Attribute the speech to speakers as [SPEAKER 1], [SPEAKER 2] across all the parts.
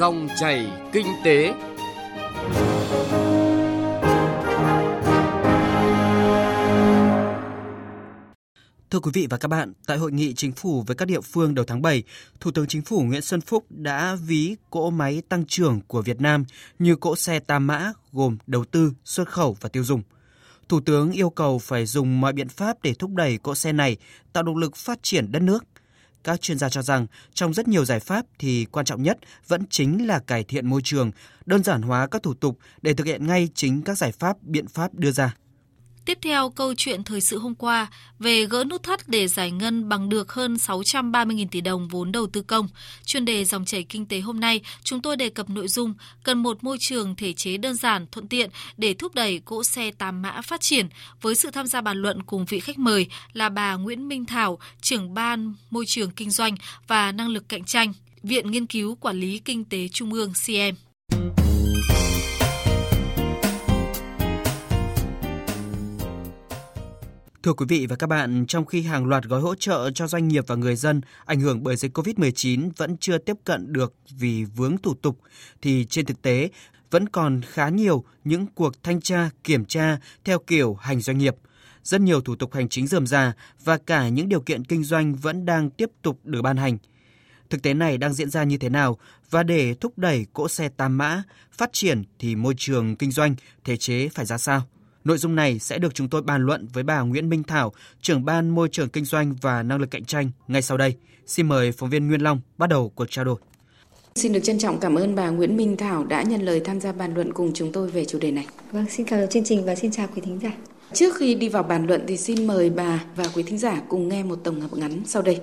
[SPEAKER 1] Dòng chảy kinh tế.
[SPEAKER 2] Thưa quý vị và các bạn, tại hội nghị chính phủ với các địa phương đầu tháng 7, Thủ tướng Chính phủ Nguyễn Xuân Phúc đã ví cỗ máy tăng trưởng của Việt Nam như cỗ xe tam mã gồm đầu tư, xuất khẩu và tiêu dùng. Thủ tướng yêu cầu phải dùng mọi biện pháp để thúc đẩy cỗ xe này tạo động lực phát triển đất nước. Các chuyên gia cho rằng trong rất nhiều giải pháp thì quan trọng nhất vẫn chính là cải thiện môi trường, đơn giản hóa các thủ tục để thực hiện ngay chính các giải pháp biện pháp đưa ra.
[SPEAKER 3] Tiếp theo câu chuyện thời sự hôm qua về gỡ nút thắt để giải ngân bằng được hơn 630.000 tỷ đồng vốn đầu tư công. Chuyên đề dòng chảy kinh tế hôm nay, chúng tôi đề cập nội dung cần một môi trường thể chế đơn giản, thuận tiện để thúc đẩy cỗ xe tám mã phát triển với sự tham gia bàn luận cùng vị khách mời là bà Nguyễn Minh Thảo, trưởng ban môi trường kinh doanh và năng lực cạnh tranh, Viện Nghiên cứu Quản lý Kinh tế Trung ương CM.
[SPEAKER 2] Thưa quý vị và các bạn, trong khi hàng loạt gói hỗ trợ cho doanh nghiệp và người dân ảnh hưởng bởi dịch COVID-19 vẫn chưa tiếp cận được vì vướng thủ tục, thì trên thực tế vẫn còn khá nhiều những cuộc thanh tra, kiểm tra theo kiểu hành doanh nghiệp. Rất nhiều thủ tục hành chính dườm già và cả những điều kiện kinh doanh vẫn đang tiếp tục được ban hành. Thực tế này đang diễn ra như thế nào và để thúc đẩy cỗ xe tam mã phát triển thì môi trường kinh doanh, thể chế phải ra sao? Nội dung này sẽ được chúng tôi bàn luận với bà Nguyễn Minh Thảo, trưởng ban môi trường kinh doanh và năng lực cạnh tranh ngay sau đây. Xin mời phóng viên Nguyên Long bắt đầu cuộc trao đổi.
[SPEAKER 4] Xin được trân trọng cảm ơn bà Nguyễn Minh Thảo đã nhận lời tham gia bàn luận cùng chúng tôi về chủ đề này.
[SPEAKER 5] Vâng, xin chào chương trình và xin chào quý thính giả.
[SPEAKER 4] Trước khi đi vào bàn luận thì xin mời bà và quý thính giả cùng nghe một tổng hợp ngắn sau đây.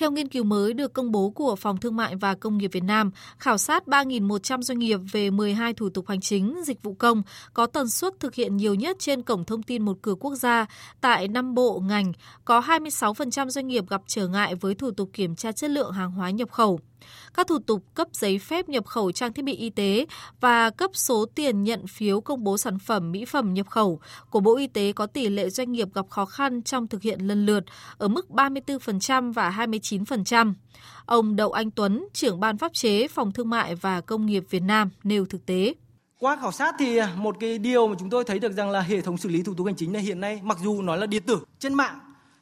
[SPEAKER 3] Theo nghiên cứu mới được công bố của Phòng Thương mại và Công nghiệp Việt Nam, khảo sát 3.100 doanh nghiệp về 12 thủ tục hành chính, dịch vụ công có tần suất thực hiện nhiều nhất trên cổng thông tin một cửa quốc gia. Tại 5 bộ ngành, có 26% doanh nghiệp gặp trở ngại với thủ tục kiểm tra chất lượng hàng hóa nhập khẩu các thủ tục cấp giấy phép nhập khẩu trang thiết bị y tế và cấp số tiền nhận phiếu công bố sản phẩm mỹ phẩm nhập khẩu của Bộ Y tế có tỷ lệ doanh nghiệp gặp khó khăn trong thực hiện lần lượt ở mức 34% và 29%. Ông Đậu Anh Tuấn, trưởng ban pháp chế Phòng Thương mại và Công nghiệp Việt Nam nêu thực tế.
[SPEAKER 6] Qua khảo sát thì à, một cái điều mà chúng tôi thấy được rằng là hệ thống xử lý thủ tục hành chính này hiện nay mặc dù nói là điện tử trên mạng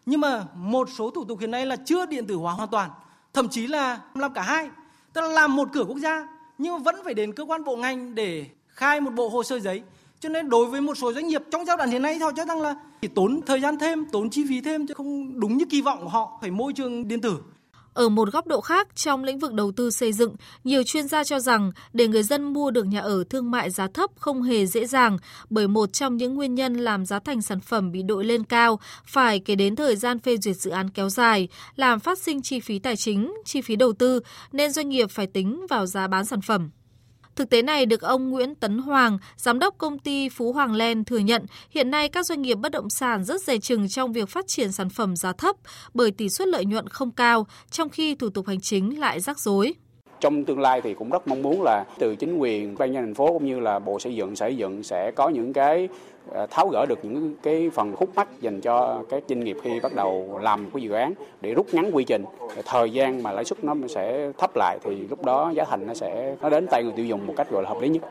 [SPEAKER 6] nhưng mà một số thủ tục hiện nay là chưa điện tử hóa hoàn toàn thậm chí là làm cả hai, tức là làm một cửa quốc gia nhưng mà vẫn phải đến cơ quan bộ ngành để khai một bộ hồ sơ giấy. Cho nên đối với một số doanh nghiệp trong giai đoạn hiện nay họ cho rằng là chỉ tốn thời gian thêm, tốn chi phí thêm chứ không đúng như kỳ vọng của họ phải môi trường điện tử
[SPEAKER 3] ở một góc độ khác, trong lĩnh vực đầu tư xây dựng, nhiều chuyên gia cho rằng để người dân mua được nhà ở thương mại giá thấp không hề dễ dàng, bởi một trong những nguyên nhân làm giá thành sản phẩm bị đội lên cao phải kể đến thời gian phê duyệt dự án kéo dài, làm phát sinh chi phí tài chính, chi phí đầu tư, nên doanh nghiệp phải tính vào giá bán sản phẩm. Thực tế này được ông Nguyễn Tấn Hoàng, giám đốc công ty Phú Hoàng Len thừa nhận. Hiện nay các doanh nghiệp bất động sản rất dè chừng trong việc phát triển sản phẩm giá thấp bởi tỷ suất lợi nhuận không cao, trong khi thủ tục hành chính lại rắc rối.
[SPEAKER 7] Trong tương lai thì cũng rất mong muốn là từ chính quyền ban nhân thành phố cũng như là bộ xây dựng sở xây dựng sẽ có những cái À, tháo gỡ được những cái phần khúc mắc dành cho các doanh nghiệp khi bắt đầu làm cái dự án để rút ngắn quy trình. Thời gian mà lãi suất nó sẽ thấp lại thì lúc đó giá thành nó sẽ, nó đến tay người tiêu dùng một cách gọi là hợp lý nhất.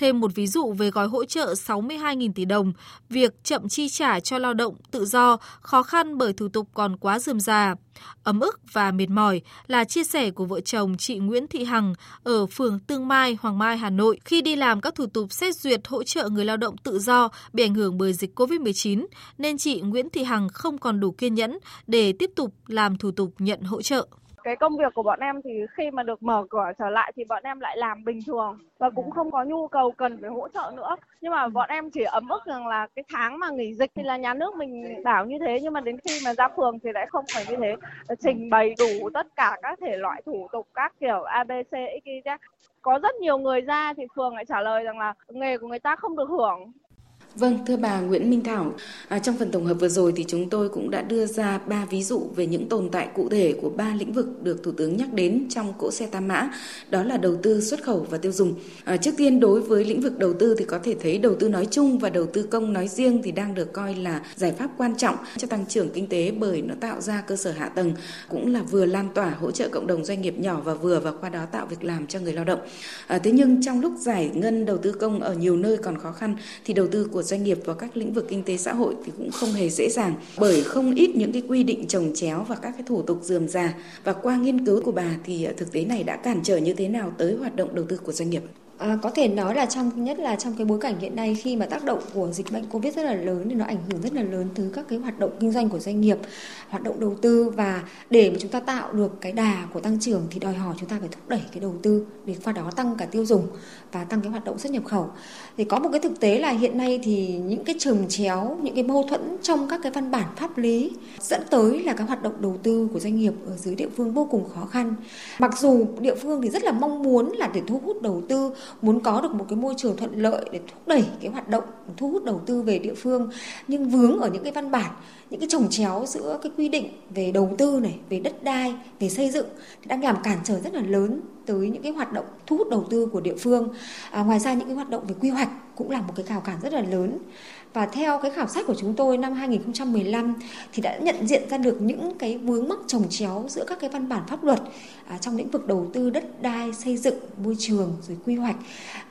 [SPEAKER 3] Thêm một ví dụ về gói hỗ trợ 62.000 tỷ đồng, việc chậm chi trả cho lao động tự do khó khăn bởi thủ tục còn quá rườm rà. Ấm ức và mệt mỏi là chia sẻ của vợ chồng chị Nguyễn Thị Hằng ở phường Tương Mai, Hoàng Mai, Hà Nội khi đi làm các thủ tục xét duyệt hỗ trợ người lao động tự do bị ảnh hưởng bởi dịch COVID-19, nên chị Nguyễn Thị Hằng không còn đủ kiên nhẫn để tiếp tục làm thủ tục nhận hỗ trợ
[SPEAKER 8] cái công việc của bọn em thì khi mà được mở cửa trở lại thì bọn em lại làm bình thường và cũng không có nhu cầu cần phải hỗ trợ nữa. Nhưng mà bọn em chỉ ấm ức rằng là cái tháng mà nghỉ dịch thì là nhà nước mình bảo như thế nhưng mà đến khi mà ra phường thì lại không phải như thế. Trình bày đủ tất cả các thể loại thủ tục các kiểu abc xyz có rất nhiều người ra thì phường lại trả lời rằng là nghề của người ta không được hưởng
[SPEAKER 4] Vâng, thưa bà Nguyễn Minh Thảo, à, trong phần tổng hợp vừa rồi thì chúng tôi cũng đã đưa ra ba ví dụ về những tồn tại cụ thể của ba lĩnh vực được Thủ tướng nhắc đến trong cỗ xe tam mã, đó là đầu tư, xuất khẩu và tiêu dùng. À, trước tiên đối với lĩnh vực đầu tư thì có thể thấy đầu tư nói chung và đầu tư công nói riêng thì đang được coi là giải pháp quan trọng cho tăng trưởng kinh tế bởi nó tạo ra cơ sở hạ tầng cũng là vừa lan tỏa hỗ trợ cộng đồng doanh nghiệp nhỏ và vừa và qua đó tạo việc làm cho người lao động. À, thế nhưng trong lúc giải ngân đầu tư công ở nhiều nơi còn khó khăn thì đầu tư của của doanh nghiệp vào các lĩnh vực kinh tế xã hội thì cũng không hề dễ dàng bởi không ít những cái quy định trồng chéo và các cái thủ tục dườm già và qua nghiên cứu của bà thì à, thực tế này đã cản trở như thế nào tới hoạt động đầu tư của doanh nghiệp?
[SPEAKER 5] À, có thể nói là trong nhất là trong cái bối cảnh hiện nay khi mà tác động của dịch bệnh covid rất là lớn thì nó ảnh hưởng rất là lớn tới các cái hoạt động kinh doanh của doanh nghiệp hoạt động đầu tư. Và để mà chúng ta tạo được cái đà của tăng trưởng thì đòi hỏi chúng ta phải thúc đẩy cái đầu tư để qua đó tăng cả tiêu dùng và tăng cái hoạt động xuất nhập khẩu. Thì có một cái thực tế là hiện nay thì những cái trồng chéo những cái mâu thuẫn trong các cái văn bản pháp lý dẫn tới là cái hoạt động đầu tư của doanh nghiệp ở dưới địa phương vô cùng khó khăn. Mặc dù địa phương thì rất là mong muốn là để thu hút đầu tư muốn có được một cái môi trường thuận lợi để thúc đẩy cái hoạt động thu hút đầu tư về địa phương nhưng vướng ở những cái văn bản những cái trồng chéo giữa cái quy định về đầu tư này về đất đai về xây dựng thì đang làm cản trở rất là lớn tới những cái hoạt động thu hút đầu tư của địa phương. À, ngoài ra những cái hoạt động về quy hoạch cũng là một cái rào cản rất là lớn và theo cái khảo sát của chúng tôi năm 2015 thì đã nhận diện ra được những cái vướng mắc trồng chéo giữa các cái văn bản pháp luật à, trong lĩnh vực đầu tư đất đai, xây dựng, môi trường rồi quy hoạch.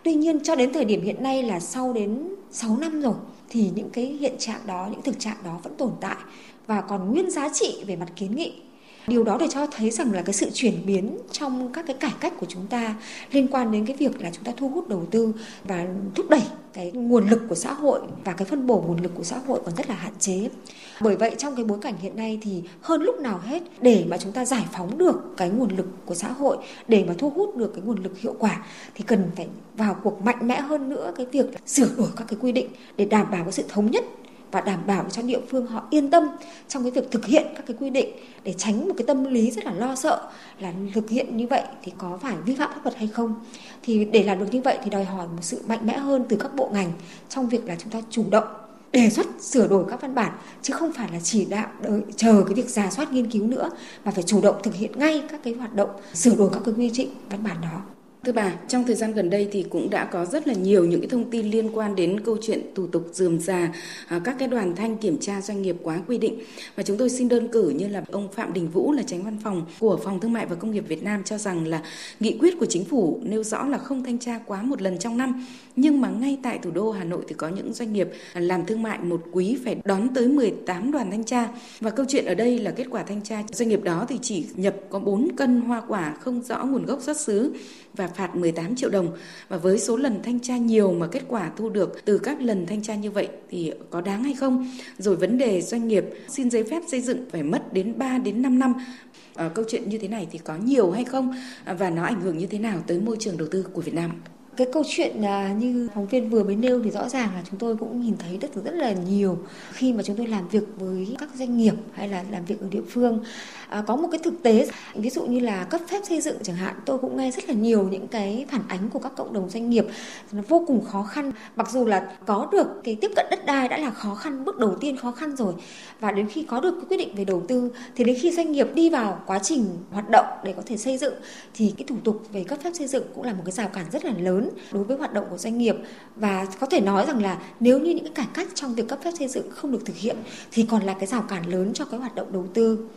[SPEAKER 5] Tuy nhiên cho đến thời điểm hiện nay là sau đến 6 năm rồi thì những cái hiện trạng đó, những thực trạng đó vẫn tồn tại và còn nguyên giá trị về mặt kiến nghị điều đó để cho thấy rằng là cái sự chuyển biến trong các cái cải cách của chúng ta liên quan đến cái việc là chúng ta thu hút đầu tư và thúc đẩy cái nguồn lực của xã hội và cái phân bổ nguồn lực của xã hội còn rất là hạn chế. Bởi vậy trong cái bối cảnh hiện nay thì hơn lúc nào hết, để mà chúng ta giải phóng được cái nguồn lực của xã hội, để mà thu hút được cái nguồn lực hiệu quả thì cần phải vào cuộc mạnh mẽ hơn nữa cái việc sửa đổi các cái quy định để đảm bảo cái sự thống nhất và đảm bảo cho địa phương họ yên tâm trong cái việc thực hiện các cái quy định để tránh một cái tâm lý rất là lo sợ là thực hiện như vậy thì có phải vi phạm pháp luật hay không. Thì để làm được như vậy thì đòi hỏi một sự mạnh mẽ hơn từ các bộ ngành trong việc là chúng ta chủ động đề xuất, sửa đổi các văn bản, chứ không phải là chỉ đạo đợi, chờ cái việc giả soát nghiên cứu nữa, mà phải chủ động thực hiện ngay các cái hoạt động sửa đổi các cái quy định, văn bản đó.
[SPEAKER 4] Thưa bà, trong thời gian gần đây thì cũng đã có rất là nhiều những cái thông tin liên quan đến câu chuyện thủ tục dườm già, à, các cái đoàn thanh kiểm tra doanh nghiệp quá quy định. Và chúng tôi xin đơn cử như là ông Phạm Đình Vũ là tránh văn phòng của Phòng Thương mại và Công nghiệp Việt Nam cho rằng là nghị quyết của chính phủ nêu rõ là không thanh tra quá một lần trong năm. Nhưng mà ngay tại thủ đô Hà Nội thì có những doanh nghiệp làm thương mại một quý phải đón tới 18 đoàn thanh tra. Và câu chuyện ở đây là kết quả thanh tra doanh nghiệp đó thì chỉ nhập có 4 cân hoa quả không rõ nguồn gốc xuất xứ và phạt 18 triệu đồng. Và với số lần thanh tra nhiều mà kết quả thu được từ các lần thanh tra như vậy thì có đáng hay không? Rồi vấn đề doanh nghiệp xin giấy phép xây dựng phải mất đến 3 đến 5 năm. À, câu chuyện như thế này thì có nhiều hay không à, và nó ảnh hưởng như thế nào tới môi trường đầu tư của Việt Nam?
[SPEAKER 5] Cái câu chuyện à, như phóng viên vừa mới nêu thì rõ ràng là chúng tôi cũng nhìn thấy rất rất là nhiều. Khi mà chúng tôi làm việc với các doanh nghiệp hay là làm việc ở địa phương à, có một cái thực tế ví dụ như là cấp phép xây dựng chẳng hạn tôi cũng nghe rất là nhiều những cái phản ánh của các cộng đồng doanh nghiệp nó vô cùng khó khăn. Mặc dù là có được cái tiếp cận đất đai đã là khó khăn bước đầu tiên khó khăn rồi và đến khi có được cái quyết định về đầu tư thì đến khi doanh nghiệp đi vào quá trình hoạt động để có thể xây dựng thì cái thủ tục về cấp phép xây dựng cũng là một cái rào cản rất là lớn đối với hoạt động của doanh nghiệp và có thể nói rằng là nếu như những cái cải cách trong việc cấp phép xây dựng không được thực hiện thì còn là cái rào cản lớn cho cái hoạt động đầu tư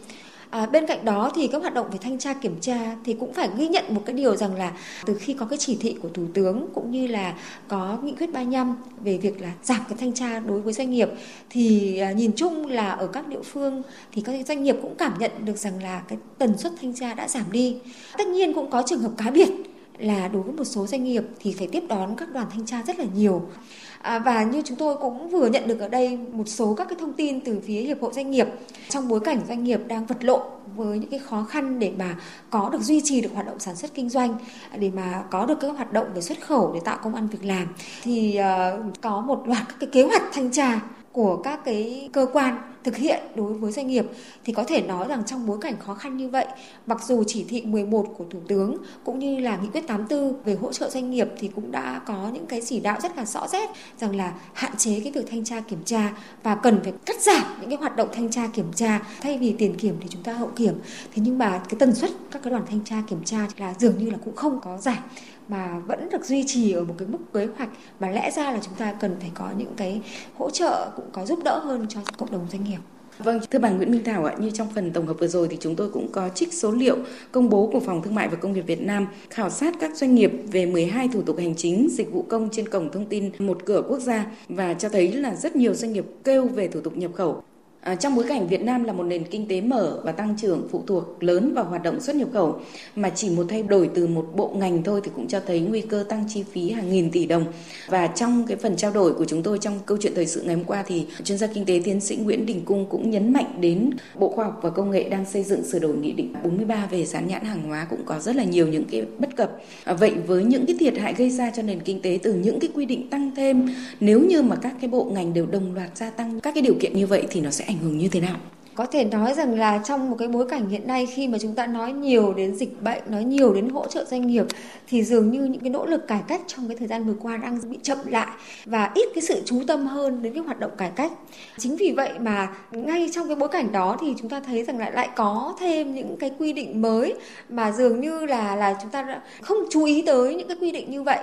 [SPEAKER 5] À, bên cạnh đó thì các hoạt động về thanh tra kiểm tra thì cũng phải ghi nhận một cái điều rằng là từ khi có cái chỉ thị của thủ tướng cũng như là có nghị quyết 35 về việc là giảm cái thanh tra đối với doanh nghiệp thì à, nhìn chung là ở các địa phương thì các doanh nghiệp cũng cảm nhận được rằng là cái tần suất thanh tra đã giảm đi. Tất nhiên cũng có trường hợp cá biệt là đối với một số doanh nghiệp thì phải tiếp đón các đoàn thanh tra rất là nhiều. À, và như chúng tôi cũng vừa nhận được ở đây một số các cái thông tin từ phía hiệp hội doanh nghiệp trong bối cảnh doanh nghiệp đang vật lộn với những cái khó khăn để mà có được duy trì được hoạt động sản xuất kinh doanh để mà có được các hoạt động về xuất khẩu để tạo công ăn việc làm thì uh, có một loạt các cái kế hoạch thanh tra của các cái cơ quan thực hiện đối với doanh nghiệp thì có thể nói rằng trong bối cảnh khó khăn như vậy, mặc dù chỉ thị 11 của Thủ tướng cũng như là nghị quyết 84 về hỗ trợ doanh nghiệp thì cũng đã có những cái chỉ đạo rất là rõ rệt rằng là hạn chế cái việc thanh tra kiểm tra và cần phải cắt giảm những cái hoạt động thanh tra kiểm tra thay vì tiền kiểm thì chúng ta hậu kiểm. Thế nhưng mà cái tần suất các cái đoàn thanh tra kiểm tra là dường như là cũng không có giảm mà vẫn được duy trì ở một cái mức kế hoạch mà lẽ ra là chúng ta cần phải có những cái hỗ trợ cũng có giúp đỡ hơn cho cộng đồng doanh nghiệp.
[SPEAKER 4] Vâng, thưa bà Nguyễn Minh Thảo ạ, như trong phần tổng hợp vừa rồi thì chúng tôi cũng có trích số liệu công bố của Phòng Thương mại và Công nghiệp Việt Nam khảo sát các doanh nghiệp về 12 thủ tục hành chính dịch vụ công trên cổng thông tin một cửa quốc gia và cho thấy là rất nhiều doanh nghiệp kêu về thủ tục nhập khẩu À, trong bối cảnh Việt Nam là một nền kinh tế mở và tăng trưởng phụ thuộc lớn vào hoạt động xuất nhập khẩu mà chỉ một thay đổi từ một bộ ngành thôi thì cũng cho thấy nguy cơ tăng chi phí hàng nghìn tỷ đồng. Và trong cái phần trao đổi của chúng tôi trong câu chuyện thời sự ngày hôm qua thì chuyên gia kinh tế tiến sĩ Nguyễn Đình Cung cũng nhấn mạnh đến Bộ Khoa học và Công nghệ đang xây dựng sửa đổi nghị định 43 về dán nhãn hàng hóa cũng có rất là nhiều những cái bất cập. À, vậy với những cái thiệt hại gây ra cho nền kinh tế từ những cái quy định tăng thêm nếu như mà các cái bộ ngành đều đồng loạt gia tăng các cái điều kiện như vậy thì nó sẽ ảnh hưởng như thế nào?
[SPEAKER 5] Có thể nói rằng là trong một cái bối cảnh hiện nay khi mà chúng ta nói nhiều đến dịch bệnh, nói nhiều đến hỗ trợ doanh nghiệp thì dường như những cái nỗ lực cải cách trong cái thời gian vừa qua đang bị chậm lại và ít cái sự chú tâm hơn đến cái hoạt động cải cách. Chính vì vậy mà ngay trong cái bối cảnh đó thì chúng ta thấy rằng lại lại có thêm những cái quy định mới mà dường như là là chúng ta không chú ý tới những cái quy định như vậy.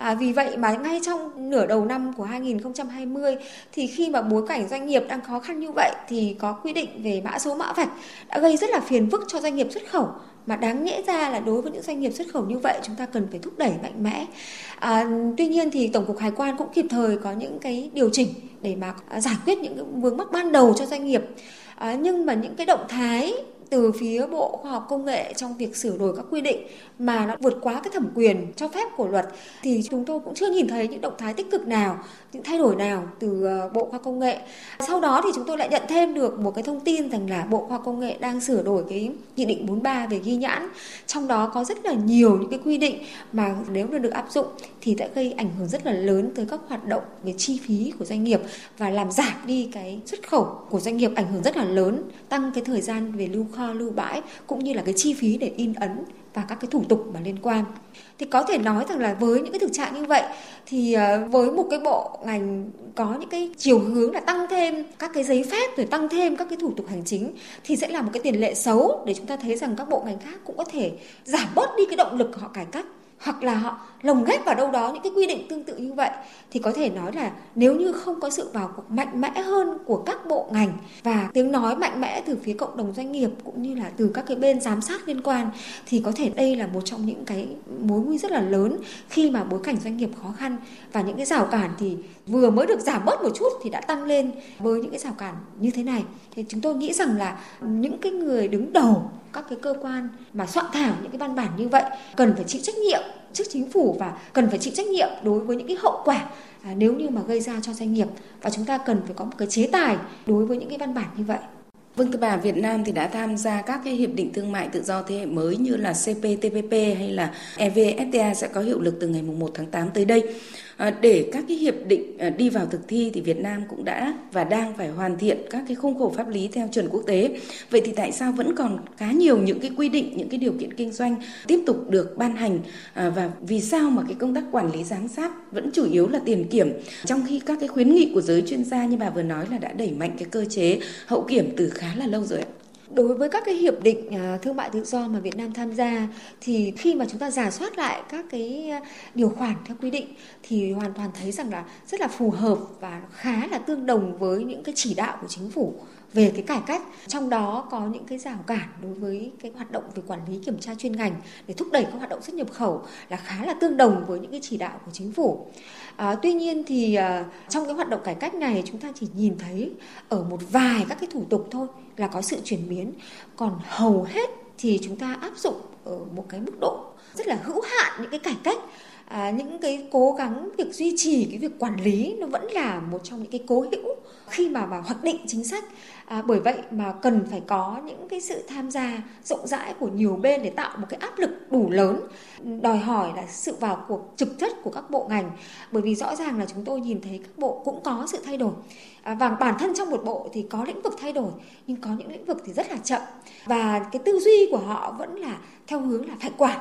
[SPEAKER 5] À, vì vậy mà ngay trong nửa đầu năm của 2020 thì khi mà bối cảnh doanh nghiệp đang khó khăn như vậy thì có quy định về mã số mã vạch đã gây rất là phiền phức cho doanh nghiệp xuất khẩu mà đáng nhẽ ra là đối với những doanh nghiệp xuất khẩu như vậy chúng ta cần phải thúc đẩy mạnh mẽ. À, tuy nhiên thì tổng cục hải quan cũng kịp thời có những cái điều chỉnh để mà giải quyết những vướng mắc ban đầu cho doanh nghiệp. À, nhưng mà những cái động thái từ phía Bộ Khoa học Công nghệ trong việc sửa đổi các quy định mà nó vượt quá cái thẩm quyền cho phép của luật thì chúng tôi cũng chưa nhìn thấy những động thái tích cực nào, những thay đổi nào từ ờ, Bộ Khoa học Công nghệ. Sau đó thì chúng tôi lại nhận thêm được một cái thông tin rằng là Bộ Khoa học Công nghệ đang sửa đổi cái nghị định 43 về ghi nhãn. Trong đó có rất là nhiều những cái quy định mà nếu được được áp dụng thì sẽ gây ảnh hưởng rất là lớn tới các hoạt động về chi phí của doanh nghiệp và làm giảm đi cái xuất khẩu của doanh nghiệp ảnh hưởng rất là lớn, tăng cái thời gian về lưu kho lưu bãi cũng như là cái chi phí để in ấn và các cái thủ tục mà liên quan. Thì có thể nói rằng là với những cái thực trạng như vậy thì ờ, với một cái bộ ngành có những cái chiều hướng là tăng thêm các cái giấy phép rồi tăng thêm các cái thủ tục hành chính thì sẽ là một cái tiền lệ xấu để chúng ta thấy rằng các bộ ngành khác cũng có thể giảm bớt đi cái động lực họ cải cách hoặc là họ lồng ghép vào đâu đó những cái quy định tương tự như vậy, thì có thể nói là nếu như không có sự vào cuộc mạnh mẽ hơn của các bộ ngành và tiếng nói mạnh mẽ từ phía cộng đồng doanh nghiệp cũng như là từ các cái bên giám sát liên quan, thì có thể đây là một trong những cái mối nguy rất là lớn khi mà bối cảnh doanh nghiệp khó khăn và những cái rào cản thì vừa mới được giảm bớt một chút thì đã tăng lên với những cái rào cản như thế này. Thì chúng tôi nghĩ rằng là những cái người đứng đầu, các cái cơ quan mà soạn thảo những cái văn bản như vậy cần phải chịu trách nhiệm trước chính phủ và cần phải chịu trách nhiệm đối với những cái hậu quả à, nếu như mà gây ra cho doanh nghiệp và chúng ta cần phải có một cái chế tài đối với những cái văn bản như vậy.
[SPEAKER 4] Vâng thưa bà, Việt Nam thì đã tham gia các cái hiệp định thương mại tự do thế hệ mới như là CPTPP hay là EVFTA sẽ có hiệu lực từ ngày 1 tháng 8 tới đây. Ờ, để các cái hiệp định ờ, đi vào thực thi thì Việt Nam cũng đã và đang phải hoàn thiện các cái khung khổ pháp lý theo chuẩn quốc tế. Vậy thì tại sao vẫn còn khá nhiều những cái quy định, những cái điều kiện kinh doanh tiếp tục được ban hành ờ, và vì sao mà cái công tác quản lý giám sát vẫn chủ yếu là tiền kiểm trong khi các cái khuyến nghị của giới chuyên gia như bà vừa nói là đã đẩy mạnh cái cơ chế hậu kiểm từ khá là lâu rồi ạ?
[SPEAKER 5] Đối với các cái hiệp định à, thương mại tự do mà Việt Nam tham gia, thì khi mà chúng ta giả soát lại các cái à, điều khoản theo quy định, thì hoàn toàn thấy rằng là rất là phù hợp và khá là tương đồng với những cái chỉ đạo của chính phủ về cái cải cách trong đó có những cái rào cản đối với cái hoạt động về quản lý kiểm tra chuyên ngành để thúc đẩy các hoạt động xuất nhập khẩu là khá là tương đồng với những cái chỉ đạo của chính phủ. À, tuy nhiên thì à, trong cái hoạt động cải cách này chúng ta chỉ nhìn thấy ở một vài các cái thủ tục thôi là có sự chuyển biến. Còn hầu hết thì chúng ta áp dụng ở một cái mức độ rất là hữu hạn những cái cải cách à, những cái cố gắng việc duy trì cái việc quản lý nó vẫn là một trong những cái cố hữu khi mà mà hoạch định chính sách. À, bởi vậy mà cần phải có những cái sự tham gia rộng rãi của nhiều bên để tạo một cái áp lực đủ lớn đòi hỏi là sự vào cuộc trực chất của các bộ ngành. Bởi vì rõ ràng là chúng tôi nhìn thấy các bộ cũng có sự thay đổi. À, và bản thân trong một bộ thì có lĩnh vực thay đổi nhưng có những lĩnh vực thì rất là chậm. Và cái tư duy của họ vẫn là theo hướng là phải quản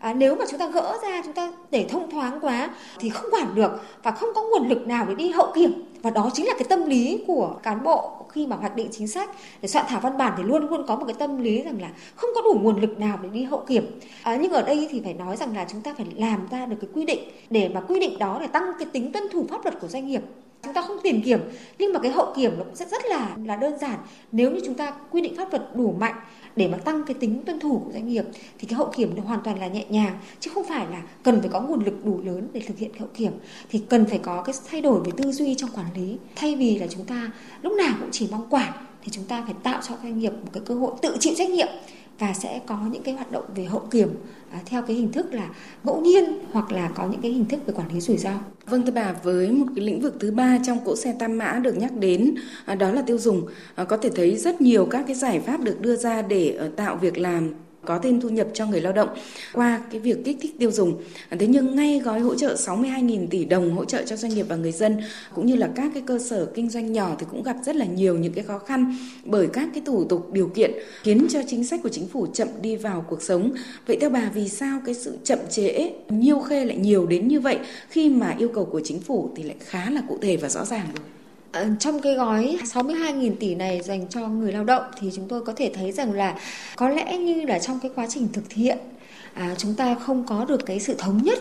[SPEAKER 5] à, nếu mà chúng ta gỡ ra chúng ta để thông thoáng quá thì không quản được và không có nguồn lực nào để đi hậu kiểm. Và đó chính là cái tâm lý của cán bộ khi mà hoạch định chính sách. Để soạn thảo văn bản thì luôn luôn có một cái tâm lý rằng là không có đủ nguồn lực nào để đi hậu kiểm. À, nhưng ở đây thì phải nói rằng là chúng ta phải làm ra được cái quy định. Để mà quy định đó để tăng cái tính tuân thủ pháp luật của doanh nghiệp chúng ta không tiền kiểm nhưng mà cái hậu kiểm nó cũng rất rất là là đơn giản. Nếu như chúng ta quy định pháp luật đủ mạnh để mà tăng cái tính tuân thủ của doanh nghiệp, thì cái hậu kiểm nó hoàn toàn là nhẹ nhàng, chứ không phải là cần phải có nguồn lực đủ lớn để thực hiện hậu kiểm. Thì cần phải có cái thay đổi về tư duy trong quản lý. Thay vì là chúng ta lúc nào cũng chỉ mong quản, thì chúng ta phải tạo cho doanh nghiệp một cái cơ hội tự chịu trách nhiệm và sẽ có những cái hoạt động về hậu kiểm à, theo cái hình thức là ngẫu nhiên hoặc là có những cái hình thức về quản lý rủi ro.
[SPEAKER 4] Vâng thưa bà, với một cái lĩnh vực thứ ba trong cỗ xe tam mã được nhắc đến à, đó là tiêu dùng, à, có thể thấy rất nhiều các cái giải pháp được đưa ra để à, tạo việc làm có thêm thu nhập cho người lao động qua cái việc kích thích tiêu dùng. Thế nhưng ngay gói hỗ trợ 62.000 tỷ đồng hỗ trợ cho doanh nghiệp và người dân, cũng như là các cái cơ sở kinh doanh nhỏ thì cũng gặp rất là nhiều những cái khó khăn bởi các cái thủ tục điều kiện khiến cho chính sách của chính phủ chậm đi vào cuộc sống. Vậy theo bà, vì sao cái sự chậm trễ nhiêu khê lại nhiều đến như vậy khi mà yêu cầu của chính phủ thì lại khá là cụ thể và rõ ràng rồi?
[SPEAKER 5] Ờ, trong cái gói 62.000 tỷ này dành cho người lao động thì chúng tôi có thể thấy rằng là có lẽ như là trong cái quá trình thực hiện à, chúng ta không có được cái sự thống nhất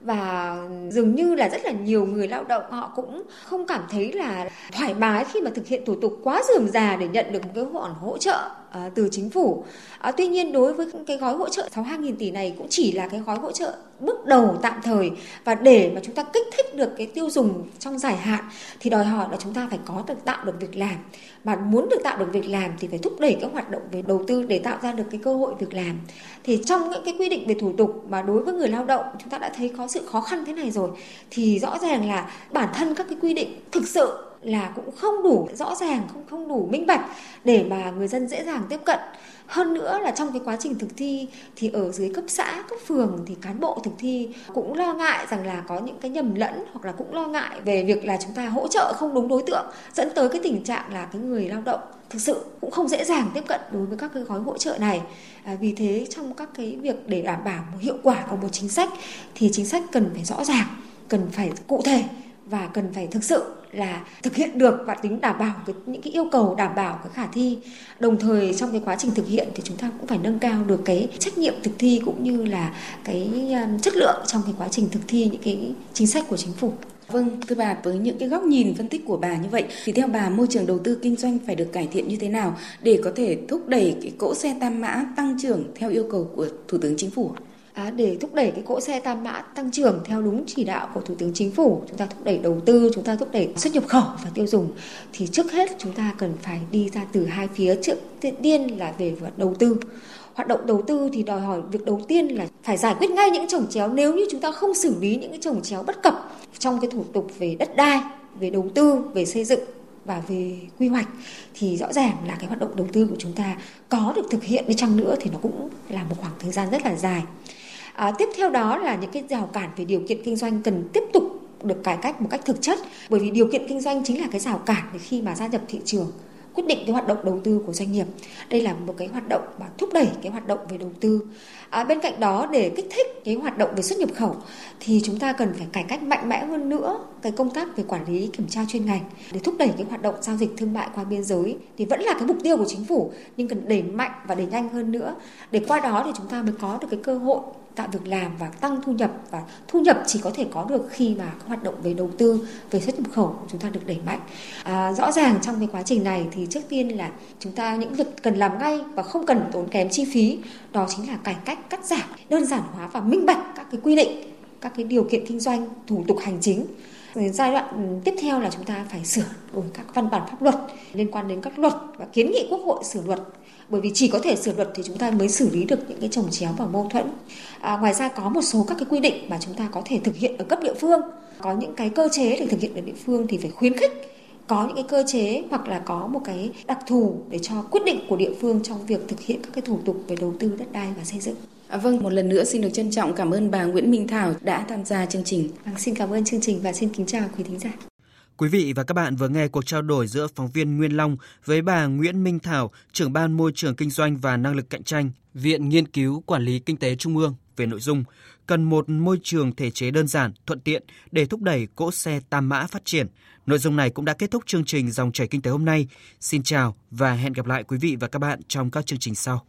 [SPEAKER 5] và dường như là rất là nhiều người lao động họ cũng không cảm thấy là thoải mái khi mà thực hiện thủ tục quá dườm già để nhận được một cái khoản hỗ trợ à, từ chính phủ. À, tuy nhiên đối với cái gói hỗ trợ 62.000 tỷ này cũng chỉ là cái gói hỗ trợ bước đầu tạm thời. Và để mà chúng ta kích thích được cái tiêu dùng trong dài hạn thì đòi hỏi là chúng ta phải có được tạo được việc làm. Mà muốn được tạo được việc làm thì phải thúc đẩy các hoạt động về đầu tư để tạo ra được cái cơ hội việc làm. Thì trong những cái quy định về thủ tục mà đối với người lao động chúng ta đã thấy có sự khó khăn thế này rồi thì rõ ràng là bản thân các cái quy định thực sự là cũng không đủ rõ ràng không không đủ minh bạch để mà người dân dễ dàng tiếp cận. Hơn nữa là trong cái quá trình thực thi thì ở dưới cấp xã cấp phường thì cán bộ thực thi cũng lo ngại rằng là có những cái nhầm lẫn hoặc là cũng lo ngại về việc là chúng ta hỗ trợ không đúng đối tượng dẫn tới cái tình trạng là cái người lao động thực sự cũng không dễ dàng tiếp cận đối với các cái gói hỗ trợ này. À, vì thế trong các cái việc để đảm bảo một hiệu quả của một chính sách thì chính sách cần phải rõ ràng cần phải cụ thể và cần phải thực sự là thực hiện được và tính đảm bảo cái, những cái yêu cầu đảm bảo cái khả thi đồng thời trong cái quá trình thực hiện thì chúng ta cũng phải nâng cao được cái trách nhiệm thực thi cũng như là cái um, chất lượng trong cái quá trình thực thi những cái chính sách của chính phủ
[SPEAKER 4] Vâng, thưa bà, với những cái góc nhìn phân tích của bà như vậy, thì theo bà môi trường đầu tư kinh doanh phải được cải thiện như thế nào để có thể thúc đẩy cái cỗ xe tam mã tăng trưởng theo yêu cầu của Thủ tướng Chính phủ?
[SPEAKER 5] À, để thúc đẩy cái cỗ xe tam mã tăng trưởng theo đúng chỉ đạo của Thủ tướng Chính phủ, chúng ta thúc đẩy đầu tư, chúng ta thúc đẩy xuất nhập khẩu và tiêu dùng thì trước hết chúng ta cần phải đi ra từ hai phía. Trước tiên là về đầu tư. Hoạt động đầu tư thì đòi hỏi việc đầu tiên là phải giải quyết ngay những trồng chéo. Nếu như chúng ta không xử lý những cái trồng chéo bất cập trong cái thủ tục về đất đai, về đầu tư, về xây dựng và về quy hoạch thì rõ ràng là cái hoạt động đầu tư của chúng ta có được thực hiện đi chăng nữa thì nó cũng là một khoảng thời gian rất là dài. À, tiếp theo đó là những cái rào cản về điều kiện kinh doanh cần tiếp tục được cải cách một cách thực chất. Bởi vì điều kiện kinh doanh chính là cái rào cản để khi mà gia nhập thị trường quyết định cái hoạt động đầu tư của doanh nghiệp. Đây là một cái hoạt động mà thúc đẩy cái hoạt động về đầu tư. À, bên cạnh đó để kích thích cái hoạt động về xuất nhập khẩu thì chúng ta cần phải cải cách mạnh mẽ hơn nữa cái công tác về quản lý kiểm tra chuyên ngành để thúc đẩy cái hoạt động giao dịch thương mại qua biên giới thì vẫn là cái mục tiêu của chính phủ nhưng cần đẩy mạnh và đẩy nhanh hơn nữa. Để qua đó thì chúng ta mới có được cái cơ hội tạo việc làm và tăng thu nhập. Và thu nhập chỉ có thể có được khi mà các hoạt động về đầu tư về xuất nhập khẩu của chúng ta được đẩy mạnh. À, rõ ràng trong cái quá trình này thì trước tiên là chúng ta những việc cần làm ngay và không cần tốn kém chi phí đó chính là cải cách cắt giảm đơn giản hóa và minh bạch các cái quy định các cái điều kiện kinh doanh thủ tục hành chính. Giai đoạn ừ, tiếp theo là chúng ta phải sửa đổi các văn bản pháp luật liên quan đến các luật và kiến nghị quốc hội sửa luật bởi vì chỉ có thể sửa luật thì chúng ta mới xử lý được những cái trồng chéo và mâu thuẫn à, ngoài ra có một số các cái quy định mà chúng ta có thể thực hiện ở cấp địa phương có những cái cơ chế để thực hiện ở địa phương thì phải khuyến khích có những cái cơ chế hoặc là có một cái đặc thù để cho quyết định của địa phương trong việc thực hiện các cái thủ tục về đầu tư đất đai và xây dựng.
[SPEAKER 4] À, vâng, một lần nữa xin được trân trọng cảm ơn bà Nguyễn Minh Thảo đã tham gia chương trình.
[SPEAKER 5] Vâng, xin cảm ơn chương trình và xin kính chào quý thính giả.
[SPEAKER 2] Quý vị và các bạn vừa nghe cuộc trao đổi giữa phóng viên Nguyên Long với bà Nguyễn Minh Thảo, trưởng ban môi trường kinh doanh và năng lực cạnh tranh, Viện Nghiên cứu Quản lý Kinh tế Trung ương về nội dung cần một môi trường thể chế đơn giản, thuận tiện để thúc đẩy cỗ xe tam mã phát triển. Nội dung này cũng đã kết thúc chương trình Dòng chảy kinh tế hôm nay. Xin chào và hẹn gặp lại quý vị và các bạn trong các chương trình sau.